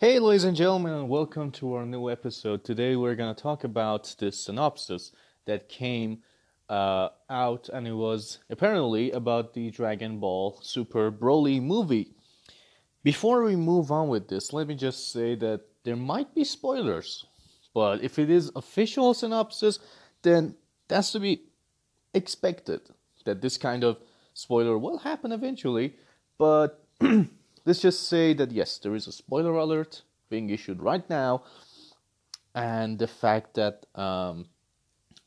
Hey, ladies and gentlemen, and welcome to our new episode. Today, we're going to talk about the synopsis that came uh, out, and it was apparently about the Dragon Ball Super Broly movie. Before we move on with this, let me just say that there might be spoilers, but if it is official synopsis, then that's to be expected that this kind of spoiler will happen eventually. But let's just say that yes, there is a spoiler alert being issued right now, and the fact that um,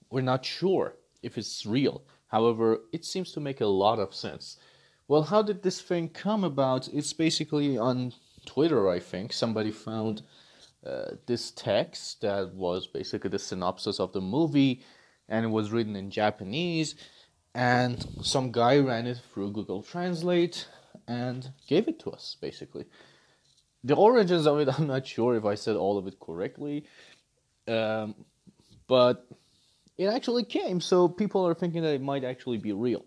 we're not sure if it's real. However, it seems to make a lot of sense. Well, how did this thing come about? It's basically on Twitter, I think. Somebody found uh, this text that was basically the synopsis of the movie and it was written in Japanese. And some guy ran it through Google Translate and gave it to us, basically the origins of it, I'm not sure if I said all of it correctly, um, but it actually came, so people are thinking that it might actually be real.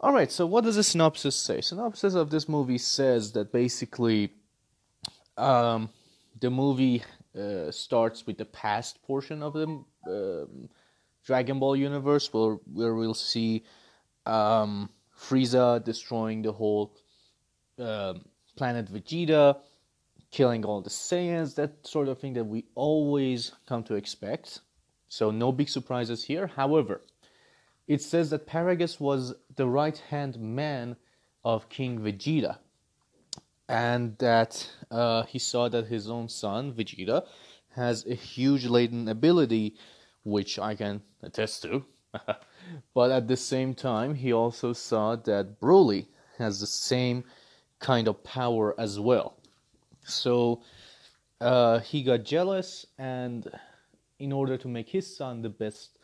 All right, so what does the synopsis say? Synopsis of this movie says that basically, um, the movie uh, starts with the past portion of the um, Dragon Ball universe, where where we'll see um, Frieza destroying the whole um, planet Vegeta, killing all the Saiyans, that sort of thing that we always come to expect. So, no big surprises here. However, it says that Paragus was the right hand man of King Vegeta, and that uh, he saw that his own son, Vegeta, has a huge latent ability, which I can attest to. but at the same time, he also saw that Broly has the same kind of power as well. So uh, he got jealous, and in order to make his son the best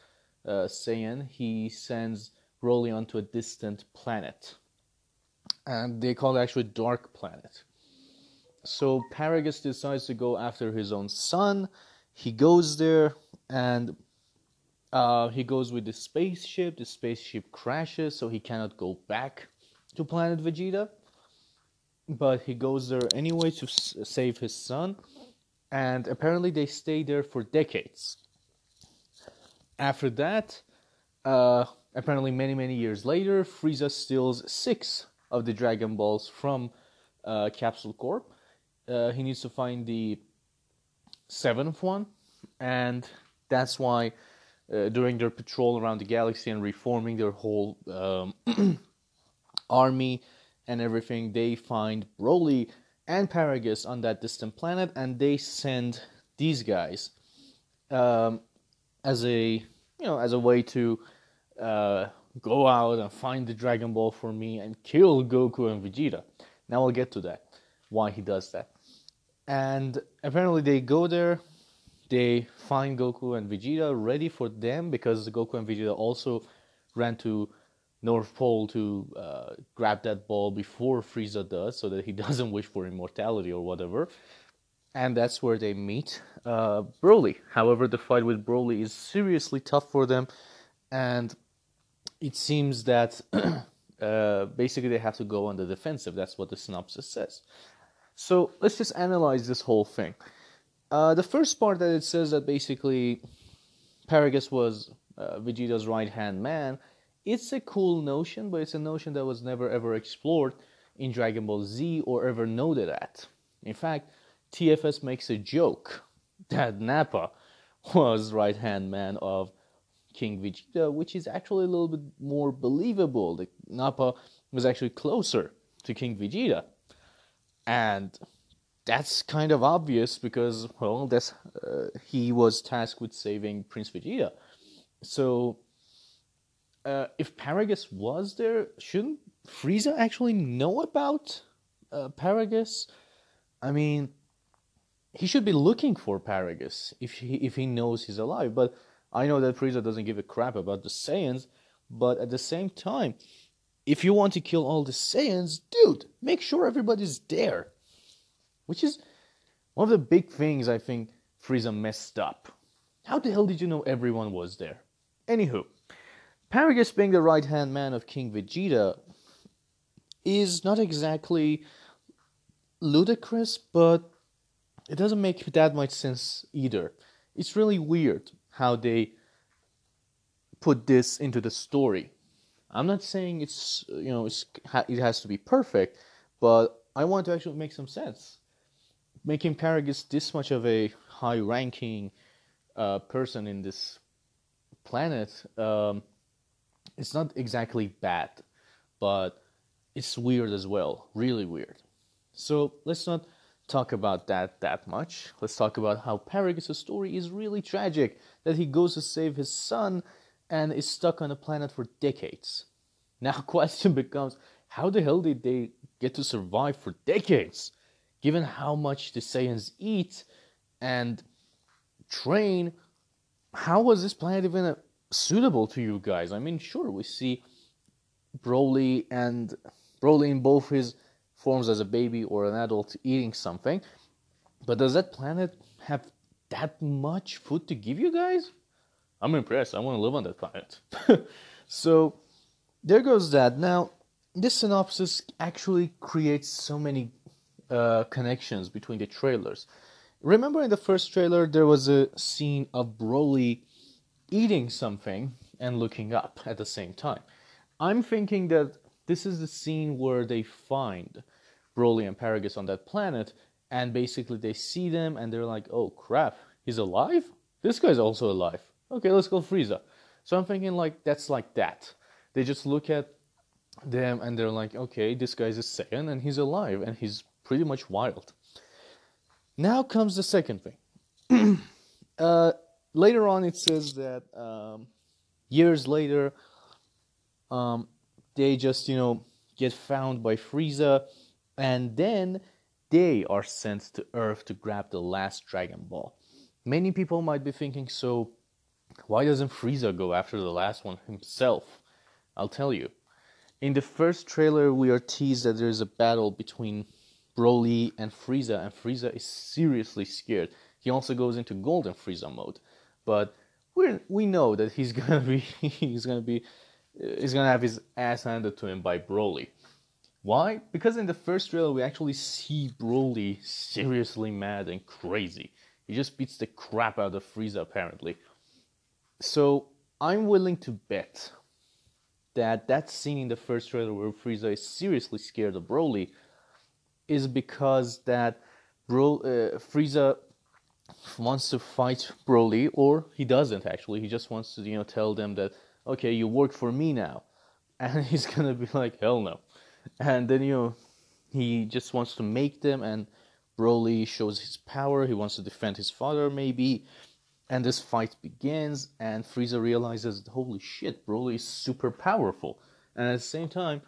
uh, Saiyan, he sends Broly onto a distant planet. And they call it actually Dark Planet. So Paragus decides to go after his own son. He goes there and uh, he goes with the spaceship. The spaceship crashes, so he cannot go back to planet Vegeta but he goes there anyway to s- save his son, and apparently they stay there for decades. After that, uh, apparently many many years later, Frieza steals six of the Dragon Balls from uh, Capsule Corp. Uh, he needs to find the seventh one, and that's why uh, during their patrol around the galaxy and reforming their whole um, army and everything, they find Broly and Paragus on that distant planet, and they send these guys um, as a you know as a way to uh, go out and find the Dragon Ball for me and kill Goku and Vegeta. Now I'll get to that why he does that. And apparently they go there, they find Goku and Vegeta ready for them because Goku and Vegeta also ran to North Pole to uh, grab that ball before Frieza does, so that he doesn't wish for immortality or whatever. And that's where they meet uh, Broly. However, the fight with Broly is seriously tough for them, and it seems that uh, basically they have to go on the defensive. That's what the synopsis says. So let's just analyze this whole thing. Uh, the first part that it says that basically Paragus was uh, Vegeta's right hand man it's a cool notion, but it's a notion that was never ever explored in Dragon Ball Z or ever noted at. In fact, TFS makes a joke that Nappa was right hand man of King Vegeta, which is actually a little bit more believable. That Nappa was actually closer to King Vegeta. And that's kind of obvious because, well, that's, uh, he was tasked with saving Prince Vegeta. So uh, if Paragus was there, shouldn't Frieza actually know about uh, Paragus? I mean, he should be looking for Paragus if he if he knows he's alive. But I know that Frieza doesn't give a crap about the Saiyans. But at the same time, if you want to kill all the Saiyans, dude, make sure everybody's there. Which is one of the big things I think Frieza messed up. How the hell did you know everyone was there? Anywho, Paragus being the right hand man of King Vegeta is not exactly ludicrous, but it doesn't make that much sense either. It's really weird how they put this into the story. I'm not saying it's you know it's, it has to be perfect, but I want to actually make some sense. Making Paragus this much of a high-ranking uh, person in this planet, um, it's not exactly bad, but it's weird as well, really weird. So let's not talk about that that much. Let's talk about how Paragus' story is really tragic. That he goes to save his son and is stuck on a planet for decades. Now, the question becomes, how the hell did they get to survive for decades? Given how much the Saiyans eat and train, how was this planet even uh, suitable to you guys? I mean, sure, we see Broly and Broly in both his forms as a baby or an adult eating something, but does that planet have that much food to give you guys? I'm impressed. I want to live on that planet. so there goes that. Now, this synopsis actually creates so many uh, connections between the trailers. Remember in the first trailer, there was a scene of Broly eating something and looking up at the same time. I'm thinking that this is the scene where they find Broly and Paragus on that planet, and basically they see them and they're like, oh crap, he's alive? This guy's also alive. Okay, let's go Frieza. So I'm thinking like that's like that. They just look at them and they're like, okay, this guy's a Saiyan and he's alive and he's pretty much wild. Now comes the second thing. uh, later on, it says that um, years later, um, they just, you know, get found by Frieza, and then they are sent to Earth to grab the last Dragon Ball. Many people might be thinking, so why doesn't Frieza go after the last one himself? I'll tell you. In the first trailer, we are teased that there's a battle between Broly and Frieza, and Frieza is seriously scared. He also goes into Golden Frieza mode, but we we know that he's gonna be he's gonna be uh, he's gonna have his ass handed to him by Broly. Why? Because in the first trailer we actually see Broly seriously mad and crazy. He just beats the crap out of Frieza apparently. So I'm willing to bet that that scene in the first trailer where Frieza is seriously scared of Broly is because that Bro uh, Frieza wants to fight Broly, or he doesn't actually. He just wants to you know tell them that okay, you work for me now, and he's gonna be like hell no, and then you know he just wants to make them, and Broly shows his power. He wants to defend his father maybe, and this fight begins, and Frieza realizes, holy shit, Broly is super powerful. And at the same time,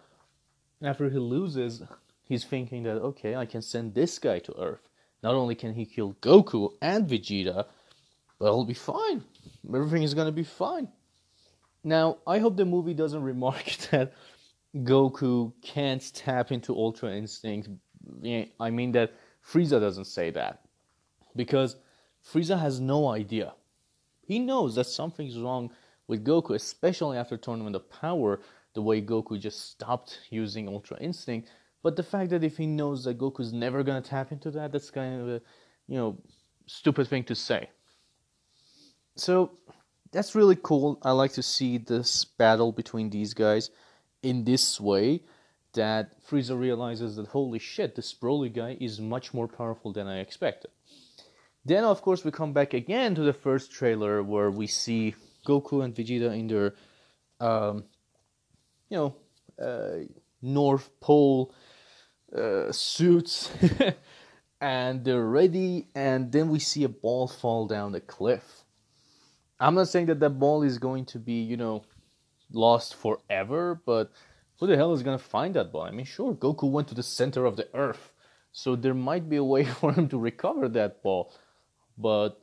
after he loses, he's thinking that, okay, I can send this guy to Earth. Not only can he kill Goku and Vegeta, but it'll be fine. Everything is gonna be fine. Now, I hope the movie doesn't remark that Goku can't tap into Ultra Instinct. I mean that Frieza doesn't say that. Because Frieza has no idea. He knows that something's wrong with Goku, especially after Tournament of Power, the way Goku just stopped using Ultra Instinct. But the fact that if he knows that Goku's never gonna tap into that, that's kind of a, you know, stupid thing to say. So that's really cool. I like to see this battle between these guys in this way that Frieza realizes that holy shit, this Broly guy is much more powerful than I expected. Then, of course, we come back again to the first trailer where we see Goku and Vegeta in their, um, you know, uh, North Pole uh, suits, and they're ready. And then we see a ball fall down the cliff. I'm not saying that that ball is going to be, you know, lost forever, but who the hell is gonna find that ball? I mean, sure, Goku went to the center of the earth, so there might be a way for him to recover that ball but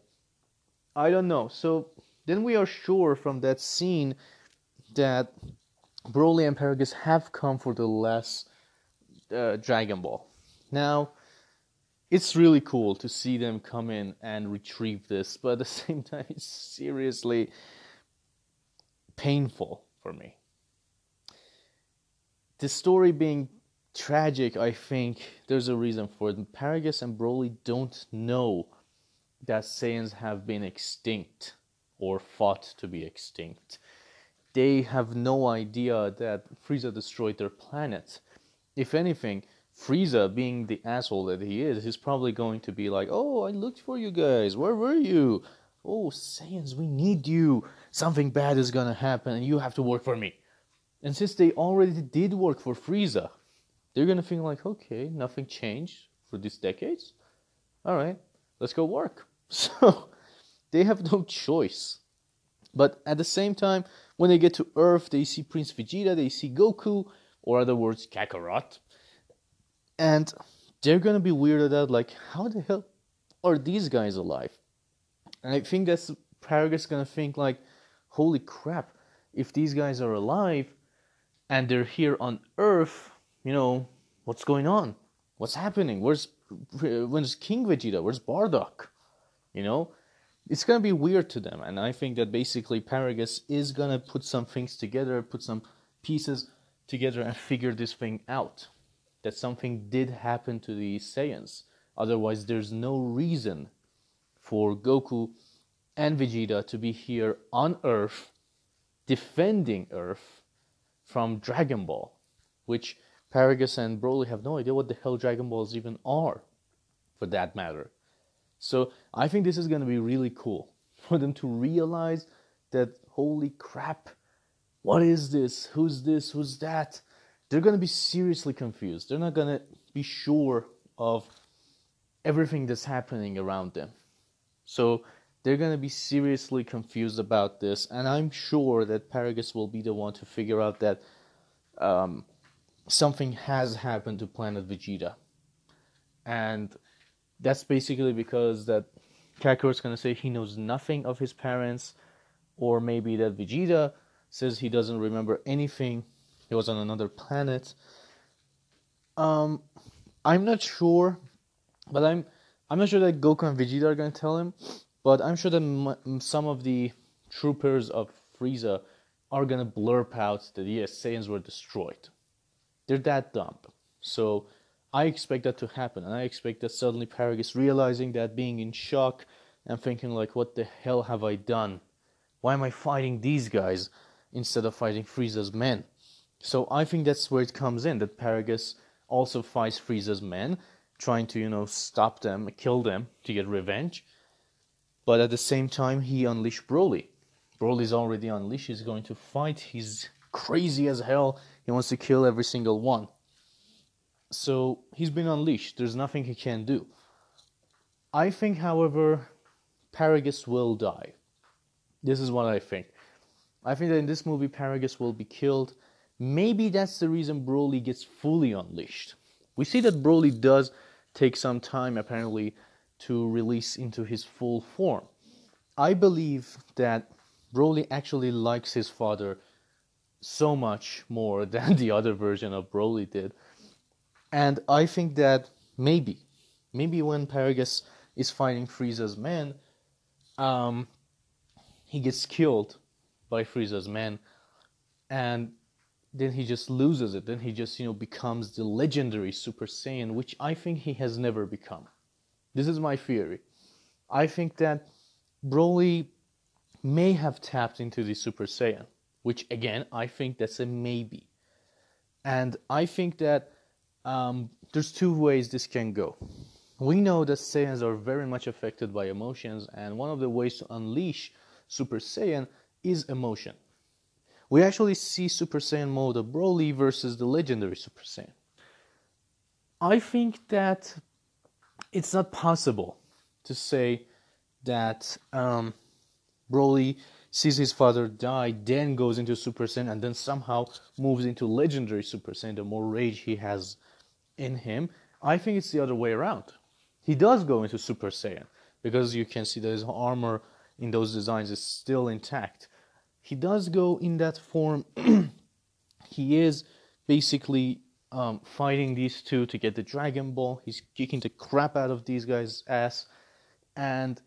I don't know. So then we are sure from that scene that Broly and Paragus have come for the last uh, Dragon Ball. Now, it's really cool to see them come in and retrieve this, but at the same time, it's seriously painful for me. The story being tragic, I think there's a reason for it. Paragus and Broly don't know that Saiyans have been extinct or fought to be extinct. They have no idea that Frieza destroyed their planet. If anything, Frieza, being the asshole that he is, he's probably going to be like, Oh, I looked for you guys. Where were you? Oh, Saiyans, we need you. Something bad is gonna happen and you have to work for me. And since they already did work for Frieza, they're gonna think like, okay, nothing changed for these decades. All right, let's go work. So they have no choice. But at the same time, when they get to Earth, they see Prince Vegeta, they see Goku, or other words, Kakarot, and they're gonna be weirded out. Like, how the hell are these guys alive? And I think that's Paragus gonna think like, holy crap! If these guys are alive and they're here on Earth, you know, what's going on? What's happening? Where's where's King Vegeta? Where's Bardock? You know, it's gonna be weird to them, and I think that basically Paragus is gonna put some things together, put some pieces together, and figure this thing out. That something did happen to the Saiyans. Otherwise, there's no reason for Goku and Vegeta to be here on Earth, defending Earth from Dragon Ball, which Paragus and Broly have no idea what the hell Dragon Balls even are, for that matter. So I think this is going to be really cool for them to realize that holy crap, what is this? Who's this? Who's that? They're going to be seriously confused. They're not going to be sure of everything that's happening around them. So they're going to be seriously confused about this, and I'm sure that Paragus will be the one to figure out that um, something has happened to Planet Vegeta. And that's basically because that Kakarot's gonna say he knows nothing of his parents, or maybe that Vegeta says he doesn't remember anything. He was on another planet. Um, I'm not sure, but I'm I'm not sure that Goku and Vegeta are gonna tell him, but I'm sure that m- some of the troopers of Frieza are gonna blurb out that yes, Saiyans were destroyed. They're that dumb. So I expect that to happen, and I expect that suddenly Paragus realizing that, being in shock, and thinking like, "What the hell have I done? Why am I fighting these guys instead of fighting Frieza's men?" So I think that's where it comes in. That Paragus also fights Frieza's men, trying to you know stop them, kill them to get revenge. But at the same time, he unleashed Broly. Broly's already unleashed. He's going to fight. He's crazy as hell he wants to kill every single one. So he's been unleashed. There's nothing he can do. I think, however, Paragus will die. This is what I think. I think that in this movie, Paragus will be killed. Maybe that's the reason Broly gets fully unleashed. We see that Broly does take some time, apparently, to release into his full form. I believe that Broly actually likes his father so much more than the other version of Broly did. And I think that maybe, maybe when Paragus is fighting Frieza's men, um, he gets killed by Frieza's men, and then he just loses it. Then he just, you know, becomes the legendary Super Saiyan, which I think he has never become. This is my theory. I think that Broly may have tapped into the Super Saiyan which again I think that's a maybe. And I think that um, there's two ways this can go. We know that Saiyans are very much affected by emotions, and one of the ways to unleash Super Saiyan is emotion. We actually see Super Saiyan mode of Broly versus the legendary Super Saiyan. I think that it's not possible to say that um, Broly sees his father die, then goes into Super Saiyan, and then somehow moves into legendary Super Saiyan, the more rage he has in him. I think it's the other way around. He does go into Super Saiyan because you can see that his armor in those designs is still intact. He does go in that form. he is basically um, fighting these two to get the Dragon Ball. He's kicking the crap out of these guys' ass. And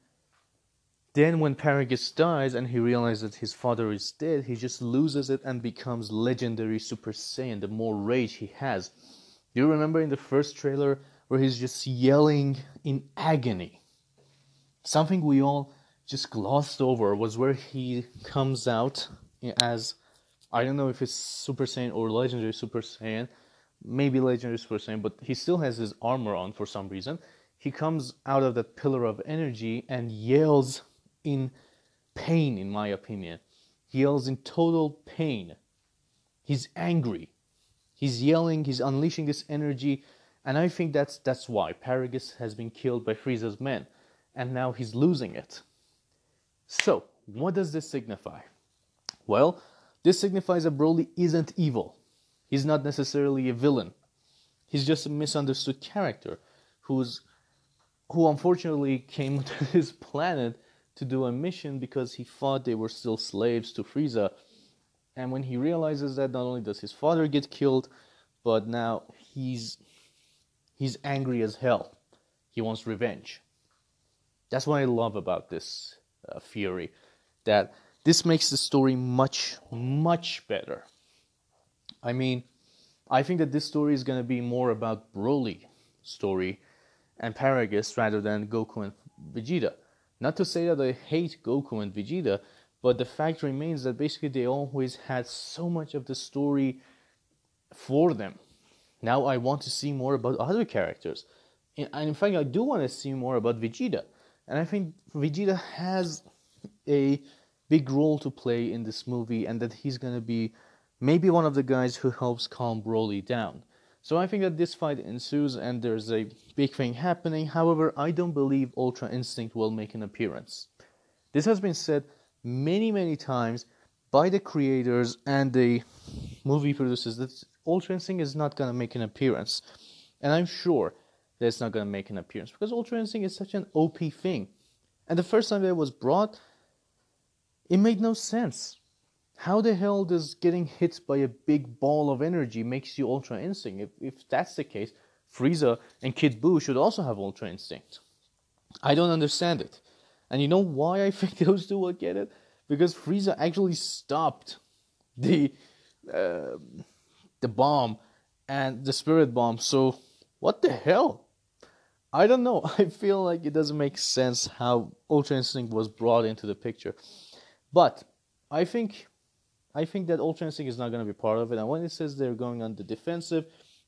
then, when Paragus dies and he realizes that his father is dead, he just loses it and becomes legendary Super Saiyan. The more rage he has, Do you remember in the first trailer where he's just yelling in agony? Something we all just glossed over was where he comes out as I don't know if it's Super Saiyan or Legendary Super Saiyan, maybe Legendary Super Saiyan, but he still has his armor on for some reason. He comes out of that pillar of energy and yells in pain, in my opinion. He yells in total pain. He's angry. He's yelling, he's unleashing this energy, and I think that's that's why Paragus has been killed by Frieza's men, and now he's losing it. So, what does this signify? Well, this signifies that Broly isn't evil. He's not necessarily a villain. He's just a misunderstood character who's who unfortunately came to this planet to do a mission because he thought they were still slaves to Frieza. And when he realizes that not only does his father get killed, but now he's he's angry as hell. He wants revenge. That's what I love about this uh, Fury, that this makes the story much, much better. I mean, I think that this story is going to be more about Broly story and Paragus rather than Goku and Vegeta. Not to say that I hate Goku and Vegeta, but the fact remains that basically they always had so much of the story for them. Now I want to see more about other characters. And in fact, I do want to see more about Vegeta. And I think Vegeta has a big role to play in this movie and that he's to be maybe one of the guys who helps calm Broly down. So I think that this fight ensues and there's a big thing happening. However, I don't believe Ultra Instinct will make an appearance. This has been said many, many times by the creators and the movie producers that Ultra Instinct is not going to make an appearance. And I'm sure that it's not going to make an appearance because Ultra Instinct is such an OP thing. And the first time it was brought, it made no sense. How the hell does getting hit by a big ball of energy makes you Ultra Instinct? If, if that's the case, Frieza and Kid Buu should also have Ultra Instinct. I don't understand it. And you know why I think those two will get it? Because Frieza actually stopped the uh, the bomb and the spirit bomb. So what the hell? I don't know. I feel like it doesn't make sense how Ultra Instinct was brought into the picture. But I think I think that Ultra Instinct is not going to be part of it. And when it says they're going on the defensive,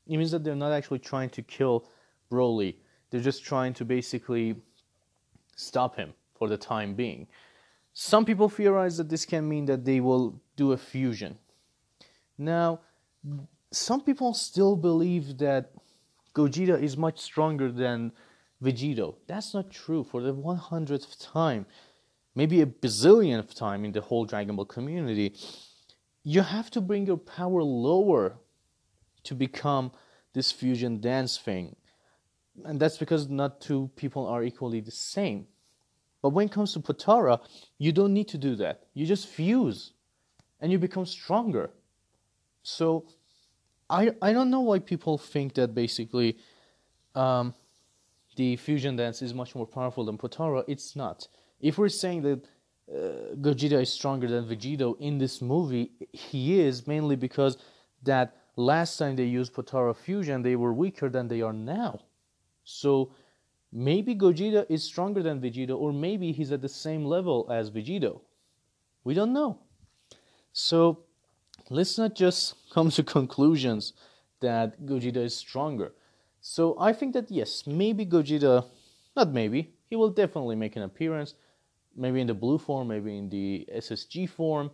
it means that they're not actually trying to kill Broly. They're just trying to basically stop him for the time being. Some people theorize that this can mean that they will do a fusion. Now, some people still believe that Gogeta is much stronger than Vegito. That's not true for the 100th time maybe a bazillionth time in the whole Dragon Ball community, you have to bring your power lower to become this fusion dance thing. And that's because not two people are equally the same. But when it comes to Potara, you don't need to do that. You just fuse and you become stronger. So I I don't know why people think that basically um, the fusion dance is much more powerful than Potara. It's not. If we're saying that uh, Gogeta is stronger than Vegito in this movie, he is mainly because that last time they used Potara Fusion, they were weaker than they are now. So maybe Gogeta is stronger than Vegito, or maybe he's at the same level as Vegito. We don't know. So let's not just come to conclusions that Gogeta is stronger. So I think that yes, maybe Gogeta, not maybe, he will definitely make an appearance maybe in the blue form, maybe in the SSG form.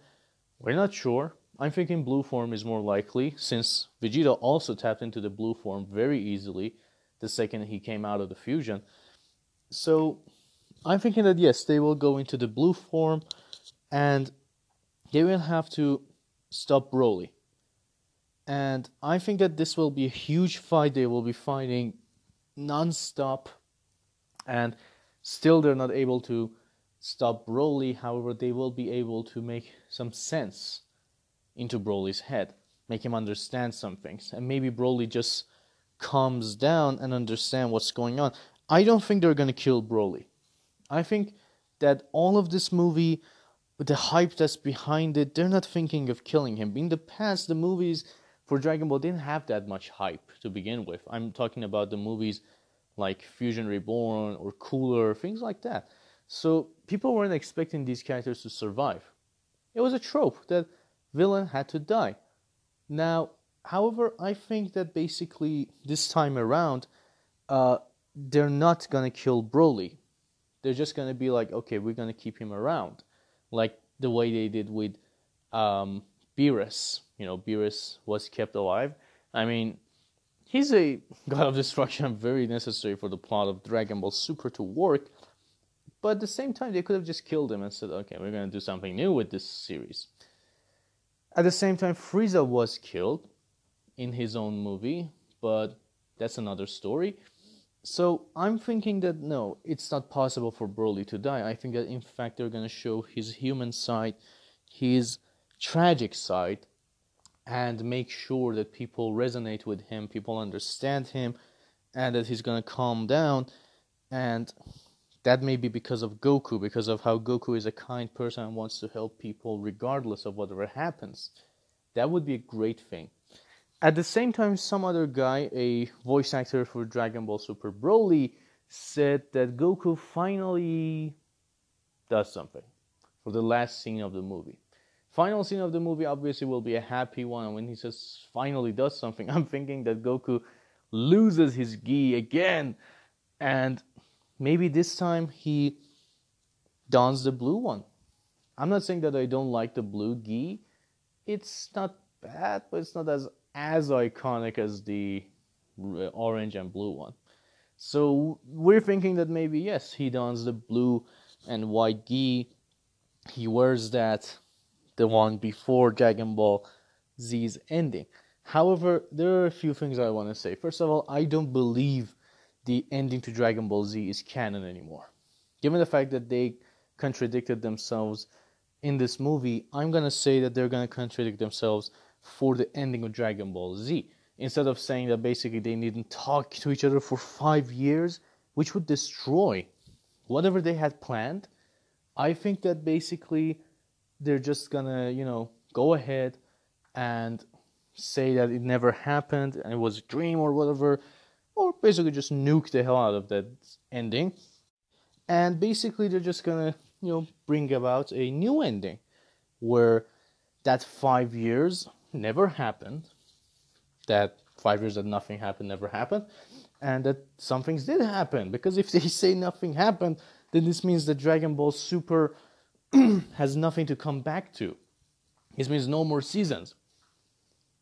We're not sure. I'm thinking blue form is more likely since Vegeta also tapped into the blue form very easily the second he came out of the fusion. So I'm thinking that yes, they will go into the blue form and they will have to stop Broly. And I think that this will be a huge fight. They will be fighting non-stop and still they're not able to stop Broly. However, they will be able to make some sense into Broly's head, make him understand some things, and maybe Broly just calms down and understand what's going on. I don't think they're gonna kill Broly. I think that all of this movie, with the hype that's behind it, they're not thinking of killing him. In the past, the movies for Dragon Ball didn't have that much hype to begin with. I'm talking about the movies like Fusion Reborn or Cooler, things like that. So people weren't expecting these characters to survive. It was a trope that villain had to die. Now, however, I think that basically this time around, uh, they're not gonna kill Broly. They're just gonna be like, okay, we're gonna keep him around, like the way they did with um, Beerus. You know, Beerus was kept alive. I mean, he's a god of destruction, very necessary for the plot of Dragon Ball Super to work. But at the same time, they could have just killed him and said, okay, we're going to do something new with this series. At the same time, Frieza was killed in his own movie, but that's another story. So I'm thinking that no, it's not possible for Broly to die. I think that in fact they're going to show his human side, his tragic side, and make sure that people resonate with him, people understand him, and that he's going to calm down. And that may be because of Goku, because of how Goku is a kind person and wants to help people regardless of whatever happens. That would be a great thing. At the same time, some other guy, a voice actor for Dragon Ball Super Broly, said that Goku finally does something for the last scene of the movie. Final scene of the movie obviously will be a happy one. And when he says finally does something, I'm thinking that Goku loses his gi again. And maybe this time he dons the blue one. I'm not saying that I don't like the blue gi. It's not bad, but it's not as as iconic as the uh, orange and blue one. So we're thinking that maybe yes, he dons the blue and white gi. He wears that the one before Dragon Ball Z's ending. However, there are a few things I want to say. First of all, I don't believe the ending to Dragon Ball Z is canon anymore. Given the fact that they contradicted themselves in this movie, I'm going to say that they're going to contradict themselves for the ending of Dragon Ball Z. Instead of saying that basically they didn't talk to each other for five years, which would destroy whatever they had planned, I think that basically they're just gonna, you know, go ahead and say that it never happened and it was a dream or whatever, or basically just nuke the hell out of that ending. And basically, they're just gonna, you know, bring about a new ending where that five years never happened, that five years that nothing happened never happened, and that some things did happen. Because if they say nothing happened, then this means that Dragon Ball Super has nothing to come back to. This means no more seasons.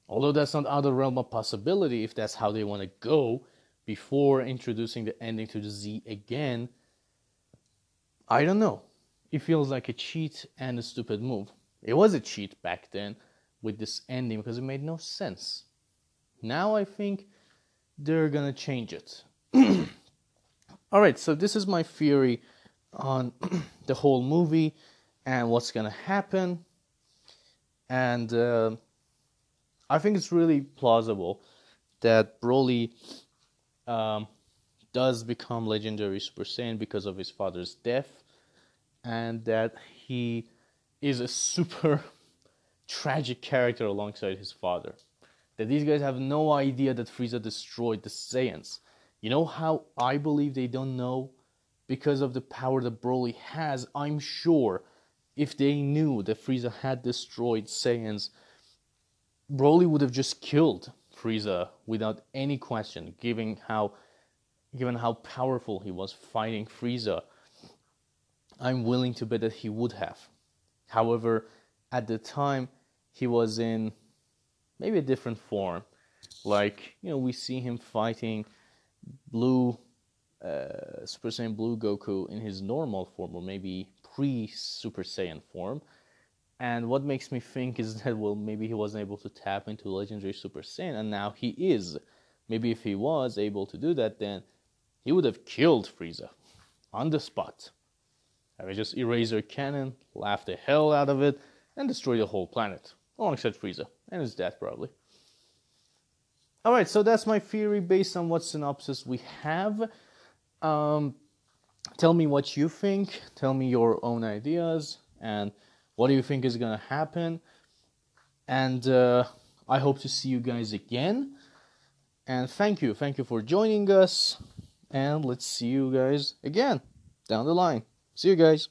Although that's not out of the realm of possibility if that's how they want to go before introducing the ending to the Z again, I don't know. It feels like a cheat and a stupid move. It was a cheat back then with this ending because it made no sense. Now I think they're gonna change it. Alright, so this is my theory on the whole movie and what's to happen. And uh, I think it's really plausible that Broly um, does become legendary Super Saiyan because of his father's death, and that he is a super tragic character alongside his father. That these guys have no idea that Frieza destroyed the Saiyans. You know how I believe they don't know? Because of the power that Broly has, I'm sure if they knew that Frieza had destroyed Saiyans, Broly would have just killed Frieza without any question, given how given how powerful he was fighting Frieza. I'm willing to bet that he would have. However, at the time he was in maybe a different form. Like, you know, we see him fighting blue uh, Super Saiyan Blue Goku in his normal form, or maybe pre Super Saiyan form. And what makes me think is that, well, maybe he wasn't able to tap into Legendary Super Saiyan, and now he is. Maybe if he was able to do that, then he would have killed Frieza on the spot. I mean, just eraser cannon, laugh the hell out of it, and destroy the whole planet, alongside Frieza and his dad, probably. Alright, so that's my theory based on what synopsis we have. Um, tell me what you think. Tell me your own ideas and what do you think is to happen. And uh, I hope to see you guys again. And thank you, thank you for joining us. And let's see you guys again down the line. See you guys.